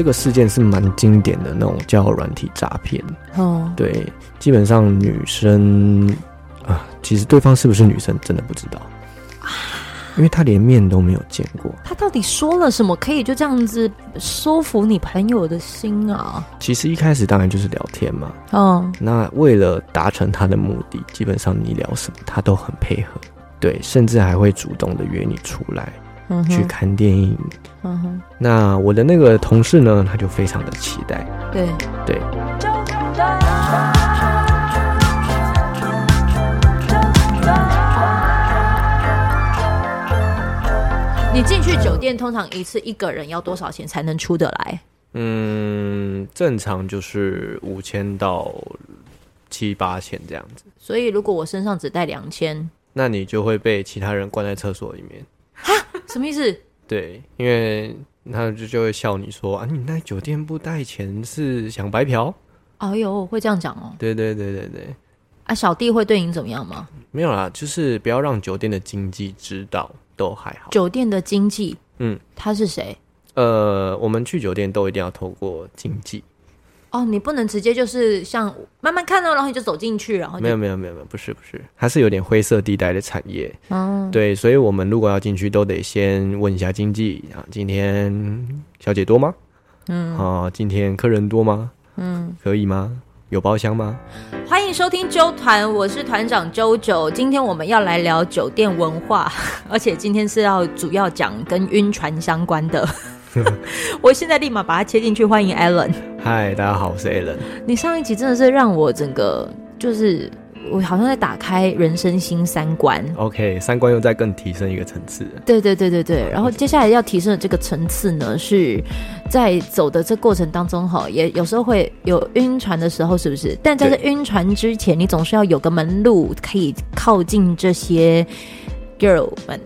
这个事件是蛮经典的那种交友软体诈骗。哦，对，基本上女生啊，其实对方是不是女生真的不知道，因为他连面都没有见过。他到底说了什么，可以就这样子收服你朋友的心啊？其实一开始当然就是聊天嘛。嗯，那为了达成他的目的，基本上你聊什么他都很配合。对，甚至还会主动的约你出来，嗯，去看电影。嗯哼，那我的那个同事呢，他就非常的期待。对对。你进去酒店，通常一次一个人要多少钱才能出得来？嗯，正常就是五千到七八千这样子。所以如果我身上只带两千，那你就会被其他人关在厕所里面。哈？什么意思？对，因为他就就会笑你说啊，你在酒店不带钱是想白嫖？哎呦，会这样讲哦。对对对对对。啊，小弟会对你怎么样吗？没有啦，就是不要让酒店的经济知道，都还好。酒店的经济，嗯，他是谁？呃，我们去酒店都一定要透过经纪。哦，你不能直接就是像慢慢看到，然后你就走进去，然后没有没有没有没有，不是不是，它是有点灰色地带的产业。嗯，对，所以我们如果要进去，都得先问一下经济啊，今天小姐多吗？嗯，啊，今天客人多吗？嗯，可以吗？有包厢吗？欢迎收听周团，我是团长周九。今天我们要来聊酒店文化，而且今天是要主要讲跟晕船相关的。我现在立马把它切进去，欢迎 Alan。嗨，大家好，我是 Alan。你上一集真的是让我整个就是我好像在打开人生新三观。OK，三观又再更提升一个层次。对对对对对，然后接下来要提升的这个层次呢，是在走的这过程当中哈，也有时候会有晕船的时候，是不是？但在这晕船之前，你总是要有个门路可以靠近这些 girl 们。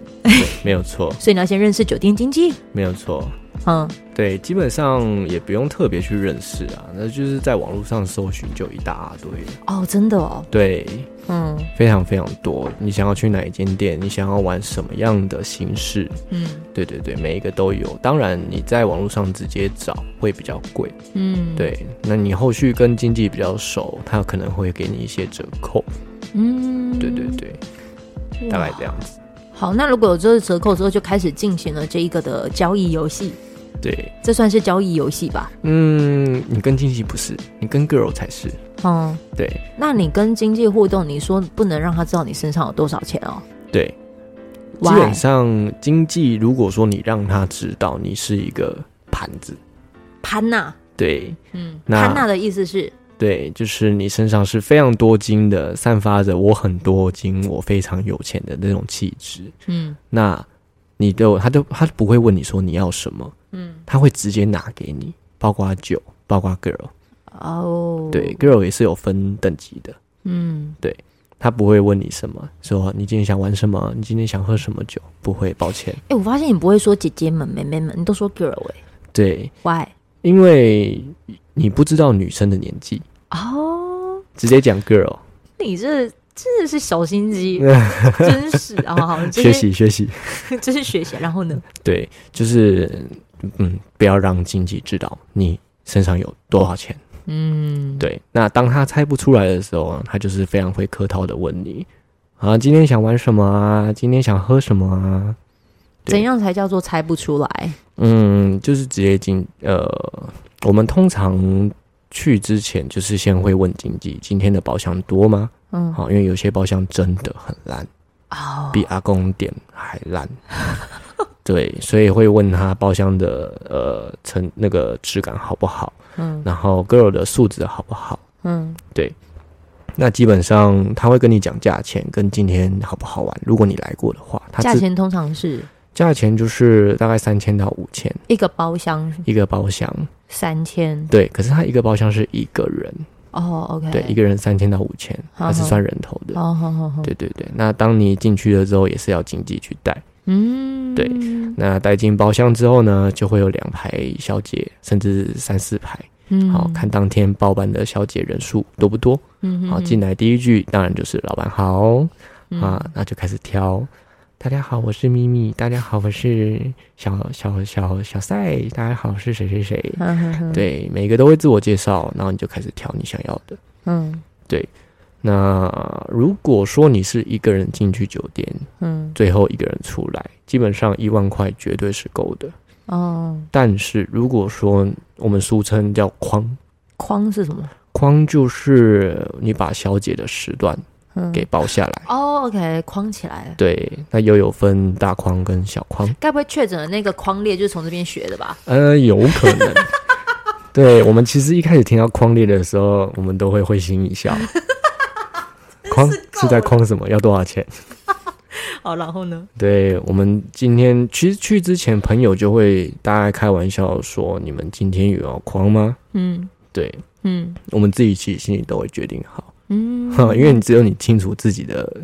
没有错。所以你要先认识酒店经济。没有错。嗯，对，基本上也不用特别去认识啊，那就是在网络上搜寻就一大堆哦，真的哦，对，嗯，非常非常多。你想要去哪一间店？你想要玩什么样的形式？嗯，对对对，每一个都有。当然，你在网络上直接找会比较贵，嗯，对。那你后续跟经济比较熟，他可能会给你一些折扣，嗯，对对对，大概这样子。好，那如果有这个折扣之后，就开始进行了这一个的交易游戏。对，这算是交易游戏吧？嗯，你跟经济不是，你跟 girl 才是。嗯，对。那你跟经济互动，你说不能让他知道你身上有多少钱哦？对。基本上，经济如果说你让他知道你是一个盘子，盘呐？对，嗯，盘呐的意思是？对，就是你身上是非常多金的，散发着我很多金，我非常有钱的那种气质。嗯，那你就他都他不会问你说你要什么。嗯，他会直接拿给你，包括酒，包括 girl。哦，对，girl 也是有分等级的。嗯，对，他不会问你什么，说你今天想玩什么，你今天想喝什么酒，不会，抱歉。哎、欸，我发现你不会说姐姐们、妹妹们，你都说 girl 哎、欸。对，why？因为你不知道女生的年纪哦，直接讲 girl。你这真的是小心机，真是啊！好，学习学习，这 是学习。然后呢？对，就是。嗯，不要让经济知道你身上有多少钱。嗯，对。那当他猜不出来的时候，他就是非常会客套的问你：啊，今天想玩什么啊？今天想喝什么啊？怎样才叫做猜不出来？嗯，就是直接进。呃，我们通常去之前，就是先会问经济今天的包厢多吗？嗯，好，因为有些包厢真的很烂，哦，比阿公店还烂。对，所以会问他包厢的呃成那个质感好不好，嗯，然后 girl 的素质好不好，嗯，对，那基本上他会跟你讲价钱跟今天好不好玩。如果你来过的话，他价钱通常是？价钱就是大概三千到五千。一个包厢，一个包厢。三千，对，可是他一个包厢是一个人。哦，OK，对，一个人三千到五千，他是算人头的，哦，好好好，对对对，那当你进去了之后，也是要经济去带。嗯，对，那带进包厢之后呢，就会有两排小姐，甚至三四排。嗯，好，看当天包班的小姐人数多不多。嗯，好，进来第一句当然就是老板好、嗯、啊，那就开始挑。大家好，我是咪咪。大家好，我是小小小小赛。大家好，我是谁谁谁。对，每个都会自我介绍，然后你就开始挑你想要的。嗯，对。那如果说你是一个人进去酒店，嗯，最后一个人出来，基本上一万块绝对是够的。哦。但是如果说我们俗称叫框，框是什么？框就是你把小姐的时段。给包下来哦、oh,，OK，框起来了。对，那又有分大框跟小框。该不会确诊的那个框列就是从这边学的吧？呃，有可能。对，我们其实一开始听到框列的时候，我们都会会心一笑。框是在框什么？要多少钱？好，然后呢？对，我们今天其实去之前，朋友就会大概开玩笑说：“你们今天有要框吗？”嗯，对，嗯，我们自己其实心里都会决定好。嗯，因为你只有你清楚自己的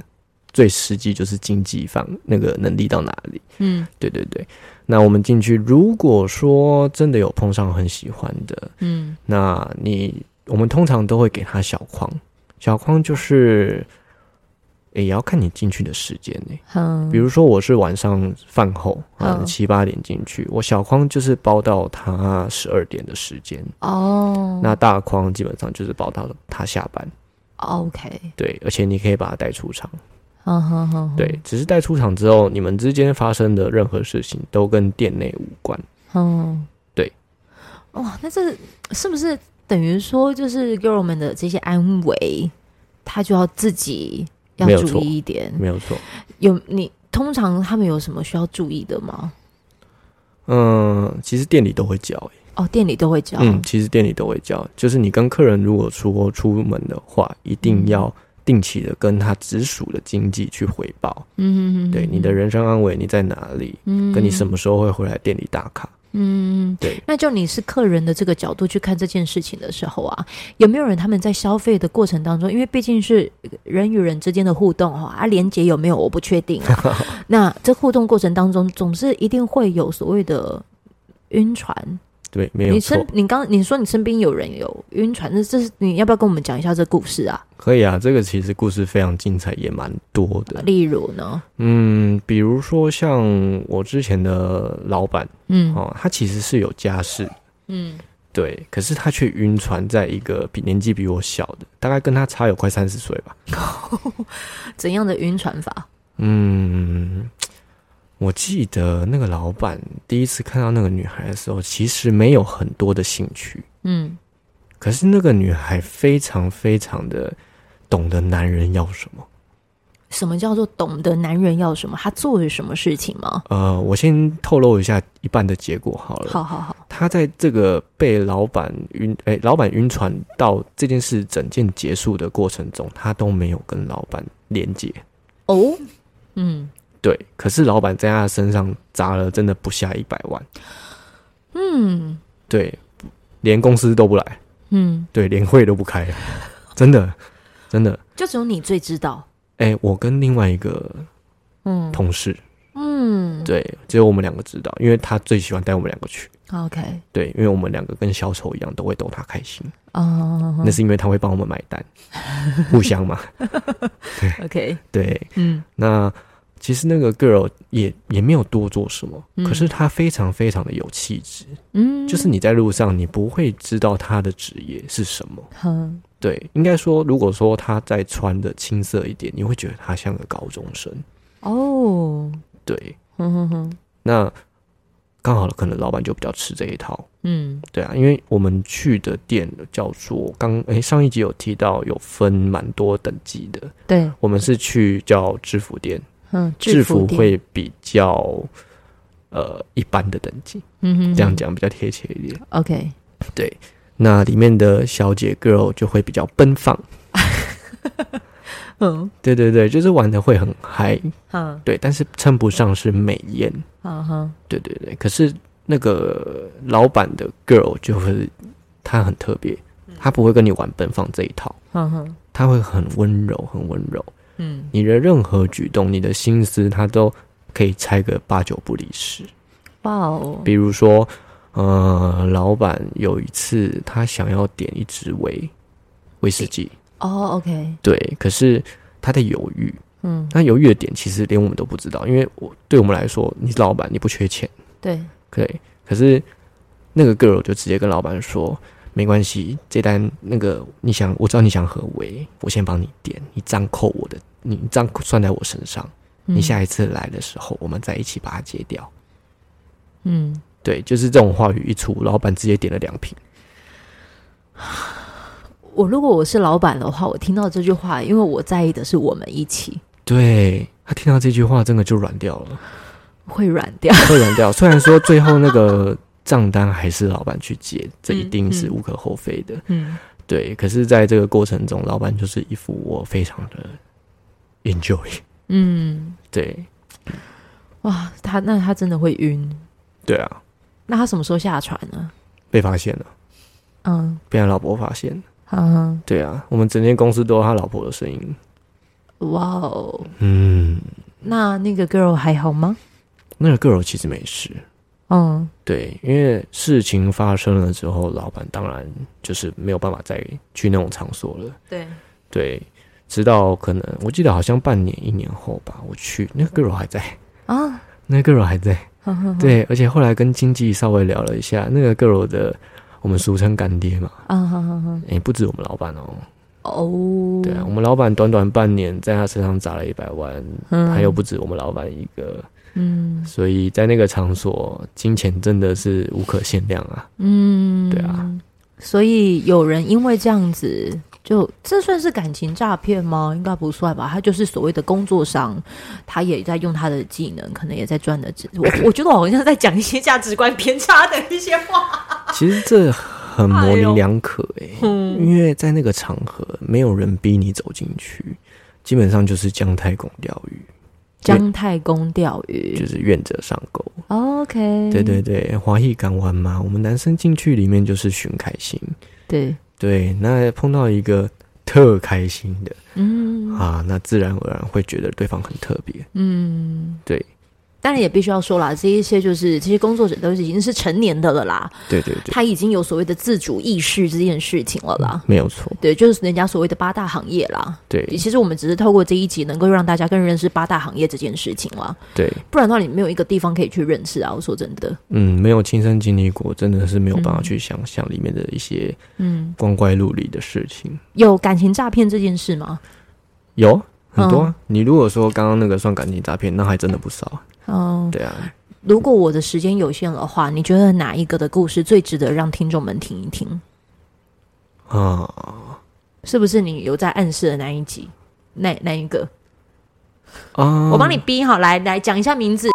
最实际就是经济方那个能力到哪里。嗯，对对对。那我们进去，如果说真的有碰上很喜欢的，嗯，那你我们通常都会给他小框，小框就是也要看你进去的时间呢。嗯，比如说我是晚上饭后嗯七八点进去，我小框就是包到他十二点的时间。哦。那大框基本上就是包到他下班。OK，对，而且你可以把它带出场，嗯哼哼，对，只是带出场之后，你们之间发生的任何事情都跟店内无关，嗯，对，哇，那这是不是等于说，就是 girl 们的这些安危，他就要自己要注意一点，没有错，有你通常他们有什么需要注意的吗？嗯，其实店里都会教，欸。哦，店里都会教。嗯，其实店里都会教，就是你跟客人如果说出门的话，一定要定期的跟他直属的经济去回报。嗯哼哼，对，你的人生安危你在哪里？嗯，跟你什么时候会回来店里打卡？嗯，对。那就你是客人的这个角度去看这件事情的时候啊，有没有人他们在消费的过程当中，因为毕竟是人与人之间的互动哈，啊，连接有没有我不确定啊。那这互动过程当中，总是一定会有所谓的晕船。对，没有错。你身，你刚你说你身边有人有晕船，那这是你要不要跟我们讲一下这故事啊？可以啊，这个其实故事非常精彩，也蛮多的。例如呢？嗯，比如说像我之前的老板，嗯，哦，他其实是有家室，嗯，对，可是他却晕船在一个比年纪比我小的，大概跟他差有快三十岁吧。怎样的晕船法？嗯。我记得那个老板第一次看到那个女孩的时候，其实没有很多的兴趣。嗯，可是那个女孩非常非常的懂得男人要什么。什么叫做懂得男人要什么？她做了什么事情吗？呃，我先透露一下一半的结果好了。好好好。她在这个被老板晕，哎，老板晕船到这件事整件结束的过程中，她都没有跟老板连接。哦，嗯。对，可是老板在他身上砸了真的不下一百万。嗯，对，连公司都不来。嗯，对，连会都不开，真的，真的，就只有你最知道。哎，我跟另外一个嗯同事，嗯，对，只有我们两个知道，因为他最喜欢带我们两个去。OK，对，因为我们两个跟小丑一样，都会逗他开心。哦，那是因为他会帮我们买单，互相嘛。对，OK，对，嗯，那。其实那个 girl 也也没有多做什么，嗯、可是她非常非常的有气质，嗯，就是你在路上你不会知道她的职业是什么，嗯，对，应该说如果说她再穿的青涩一点，你会觉得她像个高中生，哦，对，哼哼哼，那刚好可能老板就比较吃这一套，嗯，对啊，因为我们去的店叫做刚哎上一集有提到有分蛮多等级的，对，我们是去叫制服店。嗯，制服会比较呃一般的等级，嗯哼，这样讲比较贴切一点。OK，对，那里面的小姐 girl 就会比较奔放。嗯，对对对，就是玩的会很嗨。嗯，对，但是称不上是美艳。嗯哼，对对对，可是那个老板的 girl 就会，她很特别，她不会跟你玩奔放这一套。嗯哼，她会很温柔，很温柔。嗯，你的任何举动，你的心思，他都可以猜个八九不离十。哇哦！比如说，呃，老板有一次他想要点一支威威士忌。哦，OK。对，可是他在犹豫，嗯，那犹豫的点其实连我们都不知道，因为我对我们来说，你是老板，你不缺钱，对，对。可是那个 girl 就直接跟老板说，没关系，这单那个你想，我知道你想合围，我先帮你点，你账扣我的，你账算在我身上，嗯、你下一次来的时候，我们再一起把它结掉。嗯，对，就是这种话语一出，老板直接点了两瓶。我如果我是老板的话，我听到这句话，因为我在意的是我们一起。对，他听到这句话，真的就软掉了，会软掉，会软掉。虽然说最后那个账单还是老板去结，这一定是无可厚非的。嗯，对。可是，在这个过程中，老板就是一副我非常的 enjoy。嗯，对。哇，他那他真的会晕。对啊，那他什么时候下船呢？被发现了，嗯，被他老婆发现了，嗯，对啊，我们整间公司都有他老婆的声音。哇哦，嗯，那那个 girl 还好吗？那个 girl 其实没事，嗯，对，因为事情发生了之后，老板当然就是没有办法再去那种场所了。对，对，直到可能我记得好像半年一年后吧，我去那个 girl 还在。啊，那个 girl 还在。对，而且后来跟经纪稍微聊了一下，那个 girl 的我们俗称干爹嘛，啊哈哈哈，也不止我们老板哦，哦，对啊，我们老板短短半年在他身上砸了一百万，嗯，还有不止我们老板一个，嗯，所以在那个场所，金钱真的是无可限量啊，嗯，对啊，所以有人因为这样子。就这算是感情诈骗吗？应该不算吧。他就是所谓的工作上，他也在用他的技能，可能也在赚的。我 我觉得我好像在讲一些价值观偏差的一些话。其实这很模棱两可哎、欸，嗯、因为在那个场合，没有人逼你走进去，基本上就是姜太公钓鱼。姜太公钓鱼就是愿者上钩。OK，对对对，华裔港湾嘛，我们男生进去里面就是寻开心。对。对，那碰到一个特开心的，嗯啊，那自然而然会觉得对方很特别，嗯，对。当然也必须要说啦，这一些就是这些工作者都是已经是成年的了啦。对对对，他已经有所谓的自主意识这件事情了啦。嗯、没有错，对，就是人家所谓的八大行业啦。对，其实我们只是透过这一集，能够让大家更认识八大行业这件事情啦。对，不然的话，你没有一个地方可以去认识啊。我说真的，嗯，没有亲身经历过，真的是没有办法去想象里面的一些嗯光怪陆离的事情。嗯、有感情诈骗这件事吗？有很多、啊。嗯、你如果说刚刚那个算感情诈骗，那还真的不少。哦，对啊。如果我的时间有限的话，你觉得哪一个的故事最值得让听众们听一听？啊、哦，是不是你有在暗示的那一集？那那一个？哦，我帮你逼好，来来讲一下名字。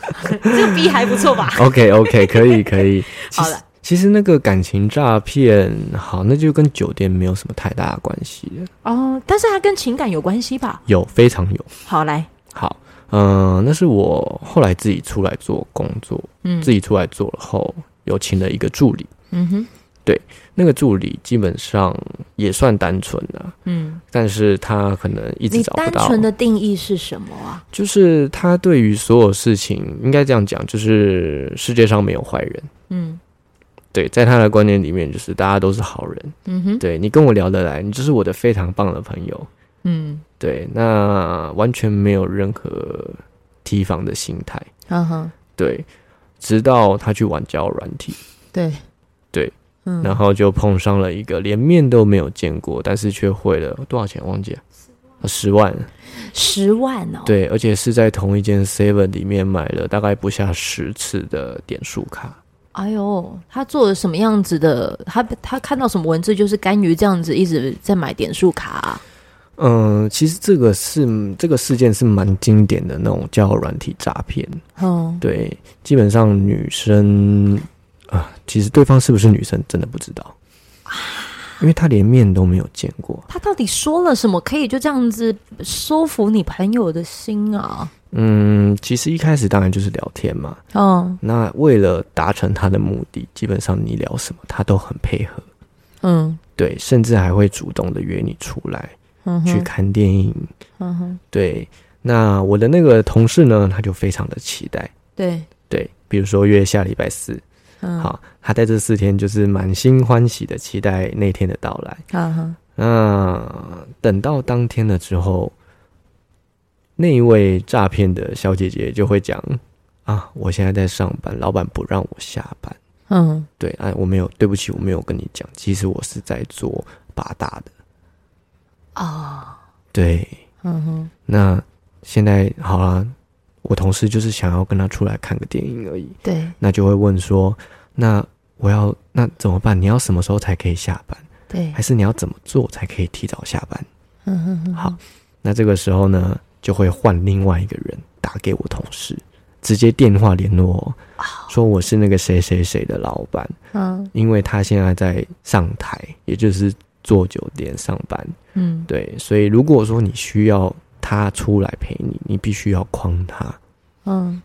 这个逼还不错吧？OK OK，可以可以。好了，其实那个感情诈骗，好，那就跟酒店没有什么太大的关系哦，但是它跟情感有关系吧？有，非常有。好，来，好。嗯、呃，那是我后来自己出来做工作，嗯，自己出来做了后，有请了一个助理，嗯哼，对，那个助理基本上也算单纯的，嗯，但是他可能一直找不到。单纯的定义是什么啊？就是他对于所有事情，应该这样讲，就是世界上没有坏人，嗯，对，在他的观念里面，就是大家都是好人，嗯哼，对，你跟我聊得来，你就是我的非常棒的朋友。嗯，对，那完全没有任何提防的心态。嗯哼，对，直到他去玩交友软体，对，对，嗯，然后就碰上了一个连面都没有见过，但是却汇了多少钱忘记了，十万，十万哦，对，而且是在同一间 Seven 里面买了大概不下十次的点数卡。哎呦，他做了什么样子的？他他看到什么文字，就是甘于这样子一直在买点数卡啊？嗯，其实这个是这个事件是蛮经典的那种交友软体诈骗。哦，对，基本上女生啊，其实对方是不是女生真的不知道，因为他连面都没有见过。他到底说了什么，可以就这样子说服你朋友的心啊？嗯，其实一开始当然就是聊天嘛。哦，那为了达成他的目的，基本上你聊什么他都很配合。嗯，对，甚至还会主动的约你出来。去看电影，嗯哼，对。那我的那个同事呢，他就非常的期待，对对。比如说约下礼拜四，嗯，好，他在这四天就是满心欢喜的期待那天的到来，嗯哼。那等到当天了之后，那一位诈骗的小姐姐就会讲啊，我现在在上班，老板不让我下班。嗯，对，哎，我没有，对不起，我没有跟你讲，其实我是在做八大的。啊、哦，对，嗯哼，那现在好了，我同事就是想要跟他出来看个电影而已。对，那就会问说，那我要那怎么办？你要什么时候才可以下班？对，还是你要怎么做才可以提早下班？嗯哼哼，好，那这个时候呢，就会换另外一个人打给我同事，直接电话联络我，说我是那个谁谁谁的老板。嗯，因为他现在在上台，也就是做酒店上班。嗯，对，所以如果说你需要他出来陪你，你必须要诓他。嗯，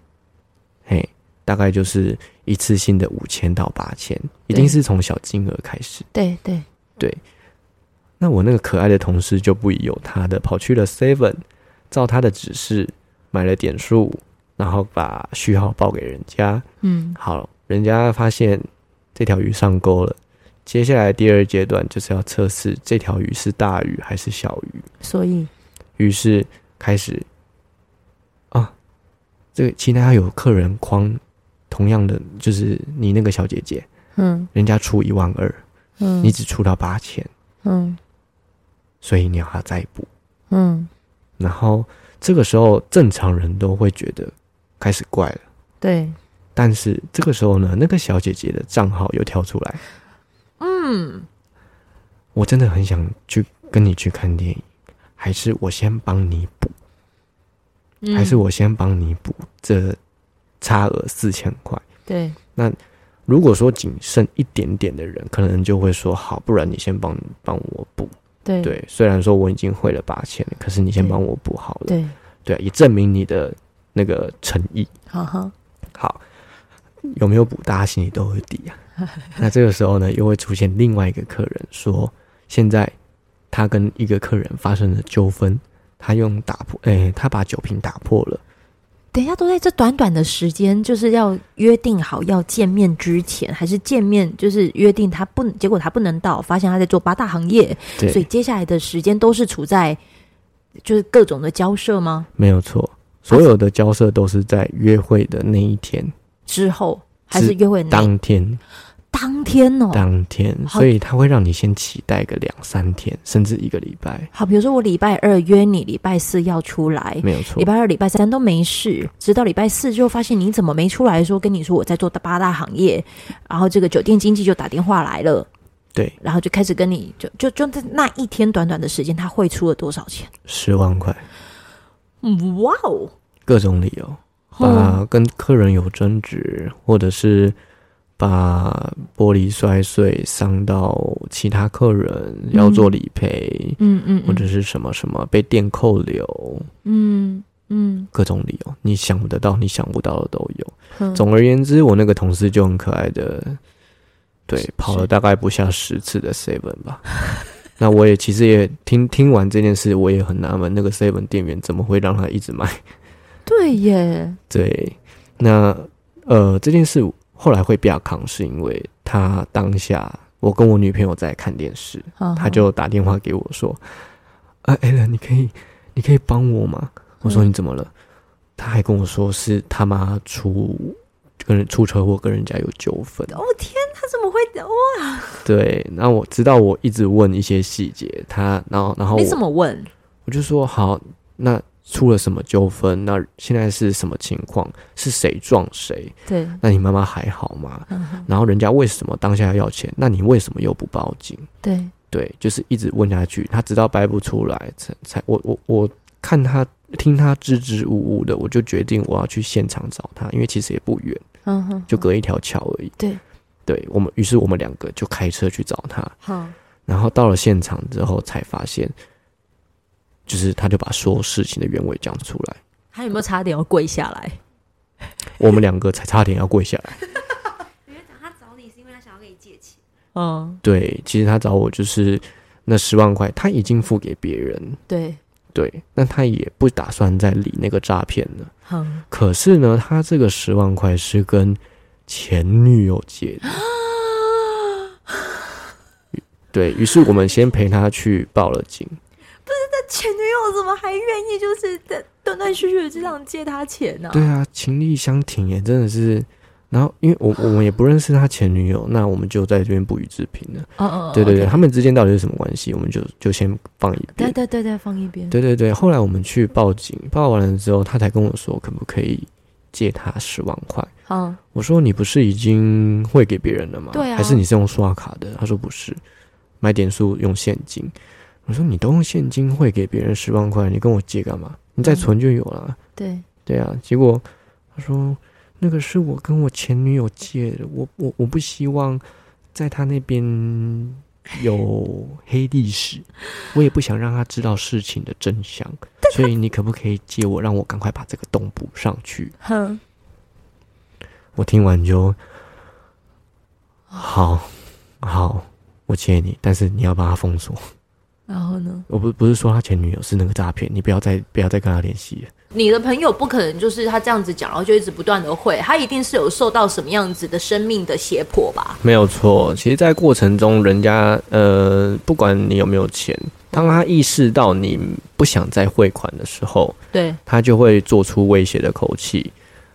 嘿，大概就是一次性的五千到八千，一定是从小金额开始。对对对。那我那个可爱的同事就不宜有他的，跑去了 Seven，照他的指示买了点数，然后把序号报给人家。嗯，好，人家发现这条鱼上钩了。接下来第二阶段就是要测试这条鱼是大鱼还是小鱼。所以，于是开始啊，这个其他有客人框，同样的就是你那个小姐姐，嗯，人家出一万二，嗯，你只出到八千，嗯。所以你要他再补，嗯，然后这个时候正常人都会觉得开始怪了，对。但是这个时候呢，那个小姐姐的账号又跳出来，嗯，我真的很想去跟你去看电影，还是我先帮你补，嗯，还是我先帮你补这差额四千块？对。那如果说仅剩一点点的人，可能就会说好，不然你先帮帮我补。对，对，虽然说我已经汇了八千了，可是你先帮我补好了。对，对，也证明你的那个诚意。好好，好，有没有补，大家心里都有底啊。那这个时候呢，又会出现另外一个客人说，现在他跟一个客人发生了纠纷，他用打破，哎，他把酒瓶打破了。等一下，都在这短短的时间，就是要约定好要见面之前，还是见面就是约定他不，结果他不能到，发现他在做八大行业，所以接下来的时间都是处在就是各种的交涉吗？没有错，所有的交涉都是在约会的那一天之后，还是约会当天？当天哦，当天，所以他会让你先期待个两三天，甚至一个礼拜。好，比如说我礼拜二约你，礼拜四要出来，没有错。礼拜二、礼拜三都没事，直到礼拜四就发现你怎么没出来，说跟你说我在做八大行业，然后这个酒店经纪就打电话来了，对，然后就开始跟你就就就在那一天短短的时间，他汇出了多少钱？十万块。哇哦！各种理由，把跟客人有争执，或者是。把玻璃摔碎，伤到其他客人要做理赔，嗯嗯，或者是什么什么被店扣留，嗯嗯，各种理由，你想得到，你想不到的都有。嗯、总而言之，我那个同事就很可爱的，对，跑了大概不下十次的 seven 吧。那我也其实也听听完这件事，我也很纳闷，那个 seven 店员怎么会让他一直买？对耶，对，那呃这件事。后来会比较扛，是因为他当下我跟我女朋友在看电视，他就打电话给我说：“啊，Allen，你可以，你可以帮我吗？”我说：“你怎么了？”嗯、他还跟我说是他妈出跟人出车祸，跟人家有纠纷。哦天，他怎么会哇？对，然后我知道我一直问一些细节，他然后然后你怎么问？我就说好那。出了什么纠纷？那现在是什么情况？是谁撞谁？对，那你妈妈还好吗？嗯、哼然后人家为什么当下要钱？那你为什么又不报警？对对，就是一直问下去，他直到掰不出来，才才我我我看他听他支支吾吾的，我就决定我要去现场找他，因为其实也不远，嗯哼，就隔一条桥而已。对，对我们于是我们两个就开车去找他。好，然后到了现场之后，才发现。就是，他就把所有事情的原委讲出来。他有没有差点要跪下来？我们两个才差点要跪下来。因为他找你是因为他想要跟你借钱。嗯，对，其实他找我就是那十万块，他已经付给别人。对对，那他也不打算再理那个诈骗了。嗯，可是呢，他这个十万块是跟前女友借的。对，于是，我们先陪他去报了警。前女友怎么还愿意就是在，断断续续的这样借他钱呢、啊？对啊，情义相挺也，真的是。然后，因为我我们也不认识他前女友，那我们就在这边不予置评了。哦哦，对对对他们之间到底是什么关系？我们就就先放一边。对对对对，放一边。对对对，后来我们去报警，报完了之后，他才跟我说，可不可以借他十万块？好，我说你不是已经汇给别人了吗？对啊，还是你是用刷卡的？他说不是，买点数用现金。我说你都用现金汇给别人十万块，你跟我借干嘛？你再存就有了。嗯、对对啊，结果他说。那个是我跟我前女友借的，我我我不希望在他那边有黑历史，我也不想让他知道事情的真相，所以你可不可以借我，让我赶快把这个洞补上去？哼，我听完就好好，我借你，但是你要把它封锁。然后呢？我不不是说他前女友是那个诈骗，你不要再不要再跟他联系了。你的朋友不可能就是他这样子讲，然后就一直不断的汇，他一定是有受到什么样子的生命的胁迫吧？没有错，其实，在过程中，人家呃，不管你有没有钱，当他意识到你不想再汇款的时候，对，他就会做出威胁的口气。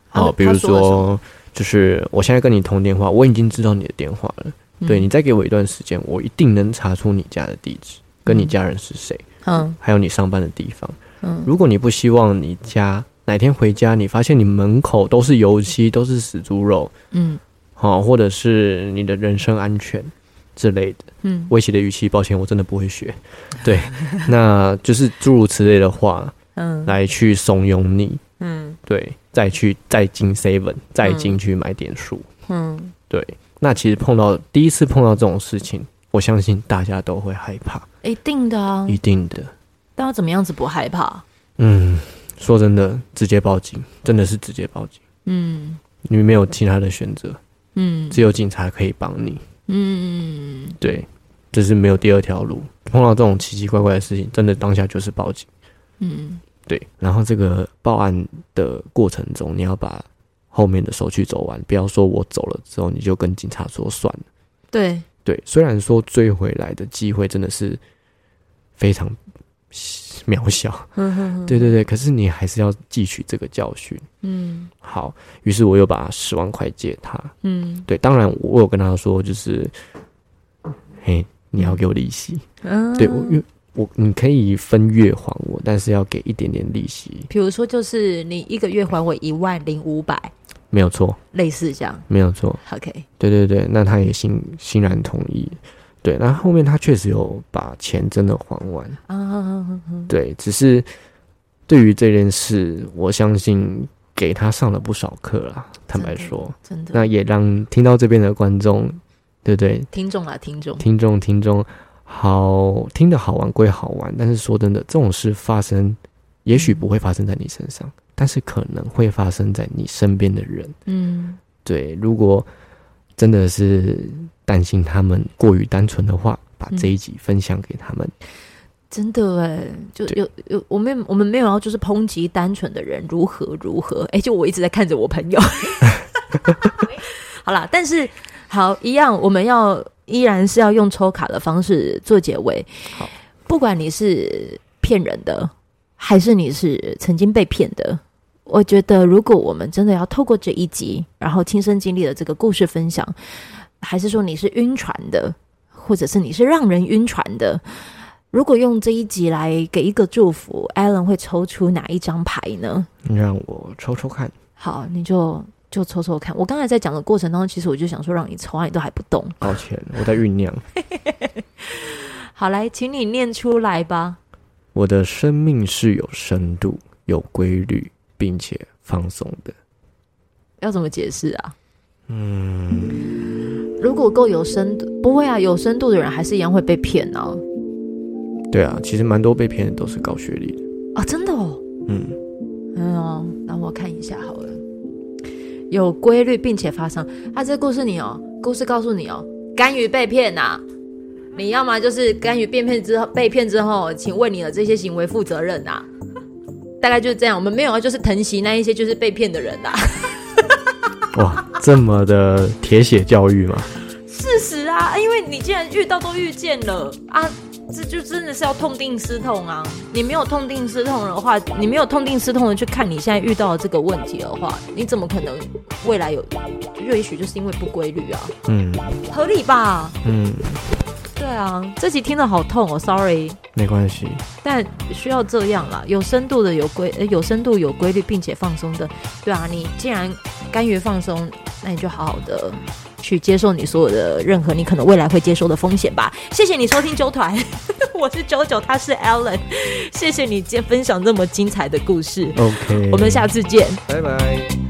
好、哦，比如说，说就是我现在跟你通电话，我已经知道你的电话了，嗯、对，你再给我一段时间，我一定能查出你家的地址。跟你家人是谁？嗯，还有你上班的地方。嗯，如果你不希望你家哪天回家，你发现你门口都是油漆，都是死猪肉，嗯，好，或者是你的人身安全之类的，嗯，威胁的语气，抱歉，我真的不会学。对，那就是诸如此类的话，嗯，来去怂恿你，嗯，对，再去再进 seven，再进去买点数，嗯，对。那其实碰到第一次碰到这种事情。我相信大家都会害怕，一定的啊，一定的。但要怎么样子不害怕？嗯，说真的，直接报警，真的是直接报警。嗯，你没有其他的选择。嗯，只有警察可以帮你。嗯，对，这是没有第二条路。碰到这种奇奇怪怪的事情，真的当下就是报警。嗯，对。然后这个报案的过程中，你要把后面的手续走完，不要说我走了之后，你就跟警察说算了。对。对，虽然说追回来的机会真的是非常渺小，呵呵呵对对对，可是你还是要汲取这个教训。嗯，好，于是我又把十万块借他。嗯，对，当然我有跟他说，就是，嘿，你要给我利息。嗯，对，我因为我你可以分月还我，但是要给一点点利息。比如说，就是你一个月还我一万零五百。没有错，类似这样，没有错。OK，对对对，那他也欣欣然同意。对，那后面他确实有把钱真的还完啊。对，只是对于这件事，我相信给他上了不少课了。坦白说，真的，那也让听到这边的观众，对不对？听众啊，听众，听众，听众，好听的好玩归好玩，但是说真的，这种事发生，也许不会发生在你身上。嗯但是可能会发生在你身边的人，嗯，对。如果真的是担心他们过于单纯的话，把这一集分享给他们。嗯、真的哎，就有有我们我们没有要就是抨击单纯的人如何如何。哎，就我一直在看着我朋友。好啦，但是好一样，我们要依然是要用抽卡的方式做结尾。好，不管你是骗人的，还是你是曾经被骗的。我觉得，如果我们真的要透过这一集，然后亲身经历的这个故事分享，还是说你是晕船的，或者是你是让人晕船的，如果用这一集来给一个祝福，Alan 会抽出哪一张牌呢？你让我抽抽看。好，你就就抽抽看。我刚才在讲的过程当中，其实我就想说让你抽啊，你都还不动。抱歉，我在酝酿。好，来，请你念出来吧。我的生命是有深度、有规律。并且放松的，要怎么解释啊？嗯，如果够有深度，不会啊，有深度的人还是一样会被骗啊。对啊，其实蛮多被骗的都是高学历的啊，真的哦。嗯嗯哦，那我看一下好了。有规律并且发生，啊这个故事你哦，故事告诉你哦，甘于被骗呐、啊。你要么就是甘于被骗之后被骗之后，请为你的这些行为负责任呐、啊。大概就是这样，我们没有啊，就是疼惜那一些就是被骗的人啦。哇，这么的铁血教育吗？事实啊，啊，因为你既然遇到都遇见了啊，这就真的是要痛定思痛啊！你没有痛定思痛的话，你没有痛定思痛的去看你现在遇到的这个问题的话，你怎么可能未来有？也许就是因为不规律啊，嗯，合理吧？嗯。对啊，这集听得好痛哦，sorry。没关系，但需要这样啦，有深度的、有规、有深度、有规律，并且放松的。对啊，你既然甘于放松，那你就好好的去接受你所有的任何你可能未来会接受的风险吧。谢谢你收听九团，我是九九，他是 Allen，谢谢你今天分享这么精彩的故事。OK，我们下次见，拜拜。